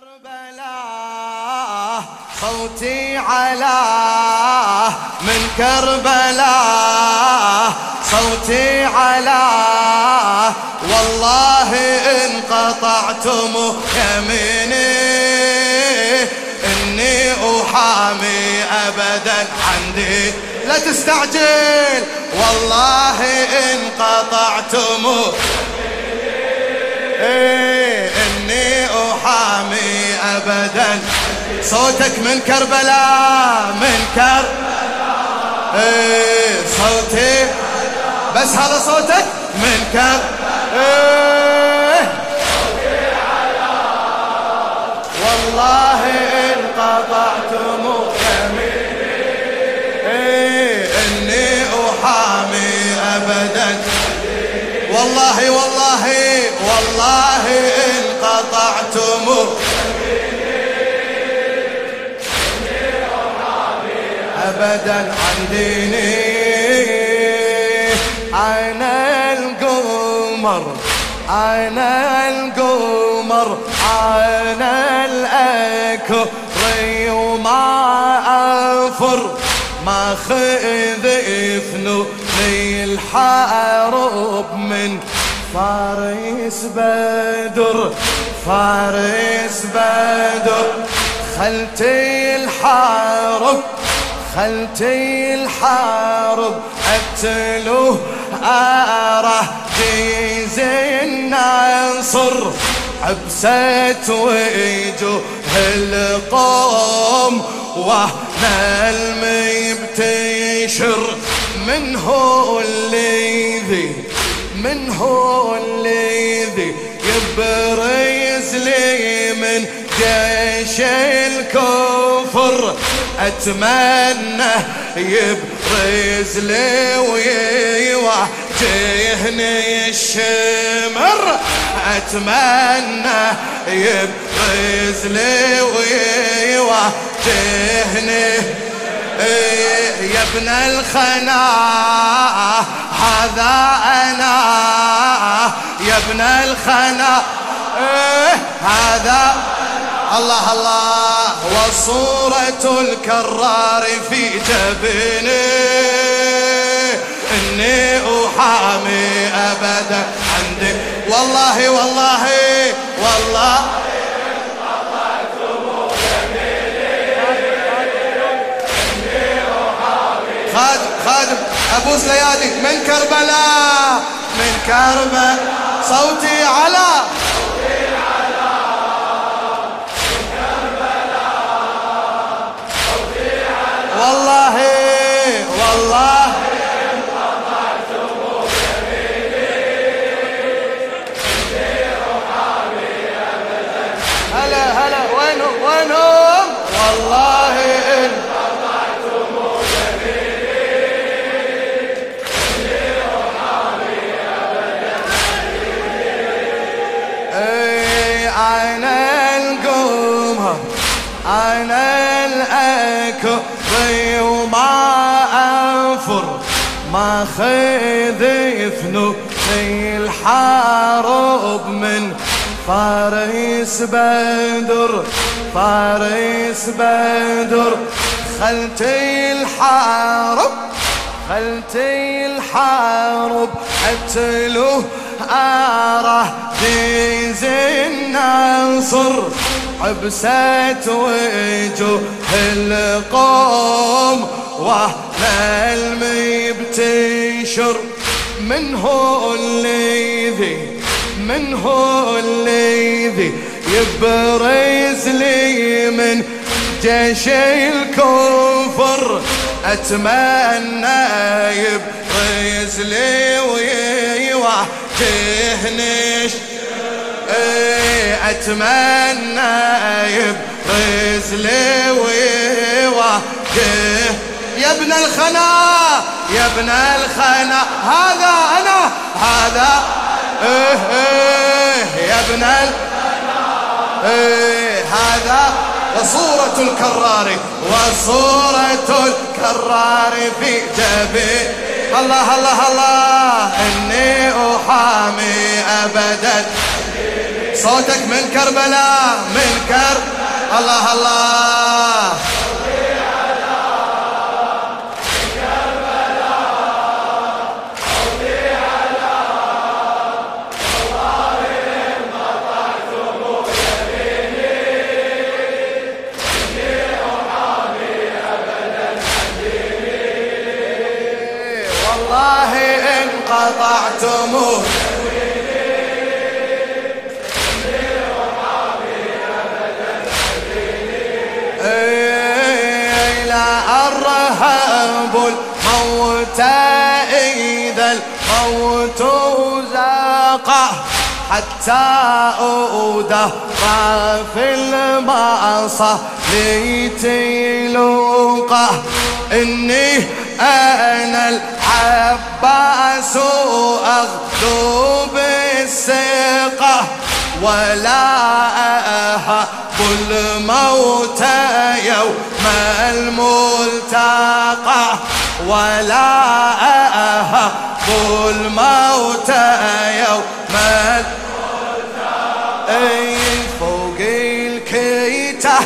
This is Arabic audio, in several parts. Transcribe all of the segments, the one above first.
كربلاء صوتي على من كربلاء صوتي على والله إن قطعتم يميني إني أحامي أبدا عندي. لا تستعجل والله إن قطعتم أحامي أبدا. صوتك من كربلاء من كربلاء إيه صوتي. بس هذا صوتك من كر إيه. والله أبدا عن ديني. أنا القمر أنا القمر أنا الأكري وما أفر ما خذ افنوني الحارب من فارس بدر. فارس بدر خلتي الحارب خلتي الحارب اقتلوه آرة جيز النصر عبست وجوه القوم وأنا المي بتنشر من هو الذي من هو الذي يبرز لي من جيش الكفر أتمنى يبرز لي ويواجهني الشمر. أتمنى يبرز لي ويواجهني يا ابن الخنا. هذا أنا يا ابن الخنا. هذا الله الله وصورة الكرار في جبيني إني أحامي أبدا عندك والله والله والله خادم خادم ابوس ليالي من كربلاء من كربلاء. صوتي على أنا القمر أنا الأكبر وما أنفر. ما خذ في الحارب من فارس بدر. فارس بدر خلتي الحارب خلتي الحارب قتلوه آرة ديز النصر عبست وجوه القوم وأنا المي بتنشر. من هو الذي من هو الذي يبرز لي من جيش الكفر؟ أتمنى يبرز لي ويواجهني إيه، أتمنى يبرز ويواجه يا ابن الخنا يا ابن الخنا هذا أنا هذا. إيه إيه يا ابن ال إيه هذا. وصورة الكرار وصورة الكرار في جبي الله الله الله إني أحامي أبدا. صوتك من كربلاء من كر الله الله والله إن قطعتموه. الرهب الموت إذا الموت زاقه حتى أوده في المعصى لتلوقه إني أنا العباس أغدو بالثقة ولا أهب الموت يوم الملتقى ولا أهب الموت يوم الملتقى. فوق الكيته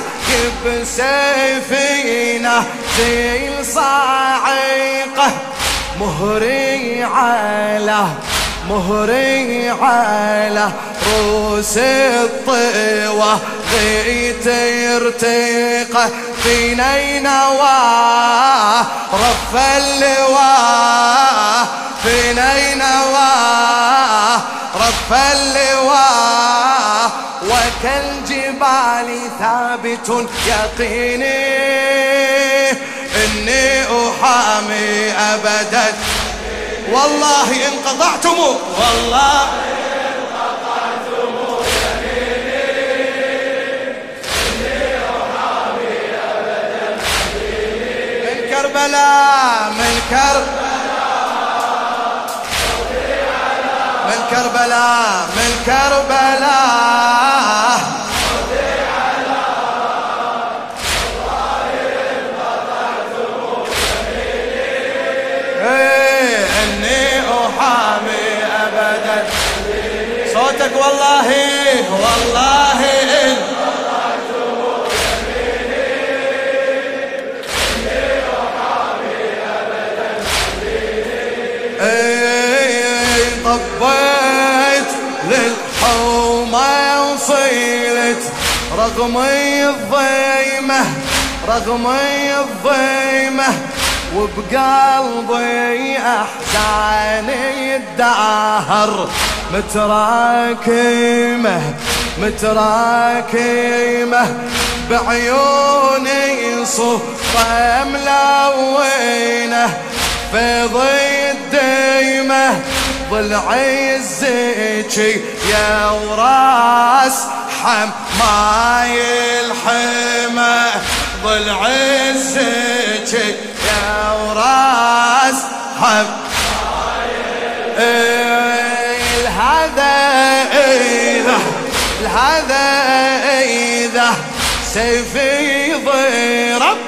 بسيفينه زي الصاعقة مهري على مهري على روس الطيوة غيت يرتقى في نينوى رف اللواء في نينوى رف اللواء. وكالجبال ثابت يقيني إني أحامي أبدا. والله إن قطعتم. والله من كربلاء من كربلاء من كربلاء من كربلاء صوتك والله والله. إيه، طبيت للحومة وصيلت رغمي الضيمة رغمي الضيمة. وبقلبي أحزاني الدهر متراكمة متراكمة. بعيوني صفة ملونة في ضي الديمة ضلعي الزيجي يا وراس حماي الحمى. ضلعي الزيجي يا وراس حم هذا إذا هذا إذا سيفي ضرب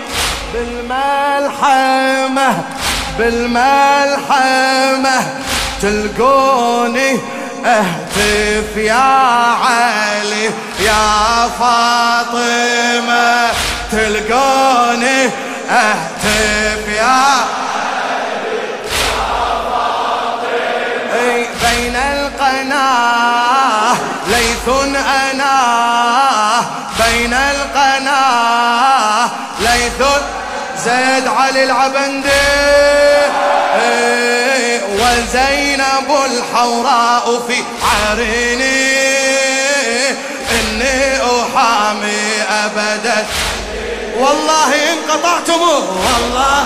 بالملحمة بالملحمة تلقوني أهتف يا علي يا فاطمة. أنا بين القناة. ليث زيد علي العبندي. وزينب الحوراء في عريني. إني أحامي أبدا. والله إن قطعتم والله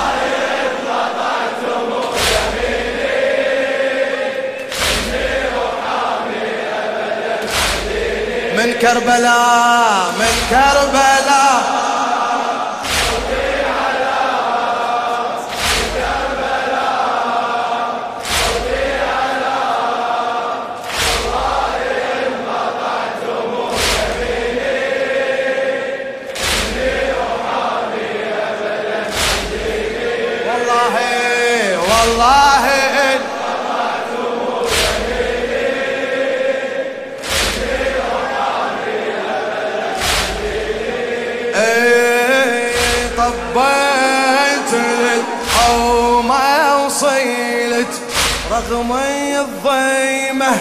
من كربلاء من كربلاء. إيه طبيت للحومة وصيلت رغم الضيمة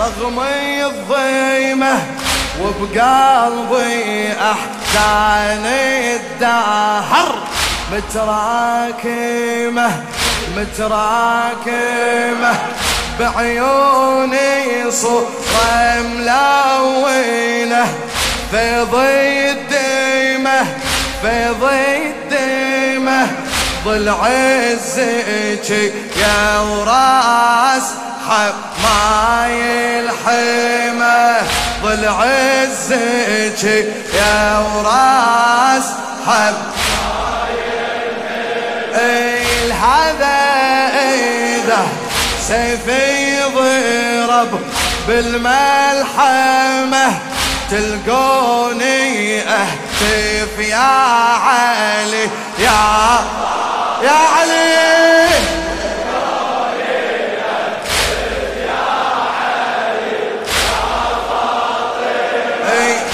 رغم الضيمة وبقلبي احزان الدهر متراكمة متراكمة بعيوني صورة ملونة. فيضي الديمة فيضي الديمة ضل عزك يا وراس حماي الحمى ضل عزك يا وراس حماي الحمى هذا إذا سيفي ضرب بالملحمة تلقوني اهتف يا علي يا يا علي.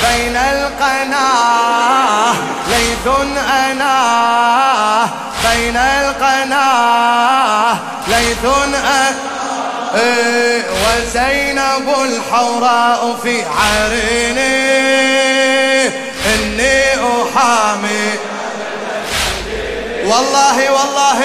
بين القناة ليث أنا بين القناة ليث أنا وزينب الحوراء في أحامي والله والله.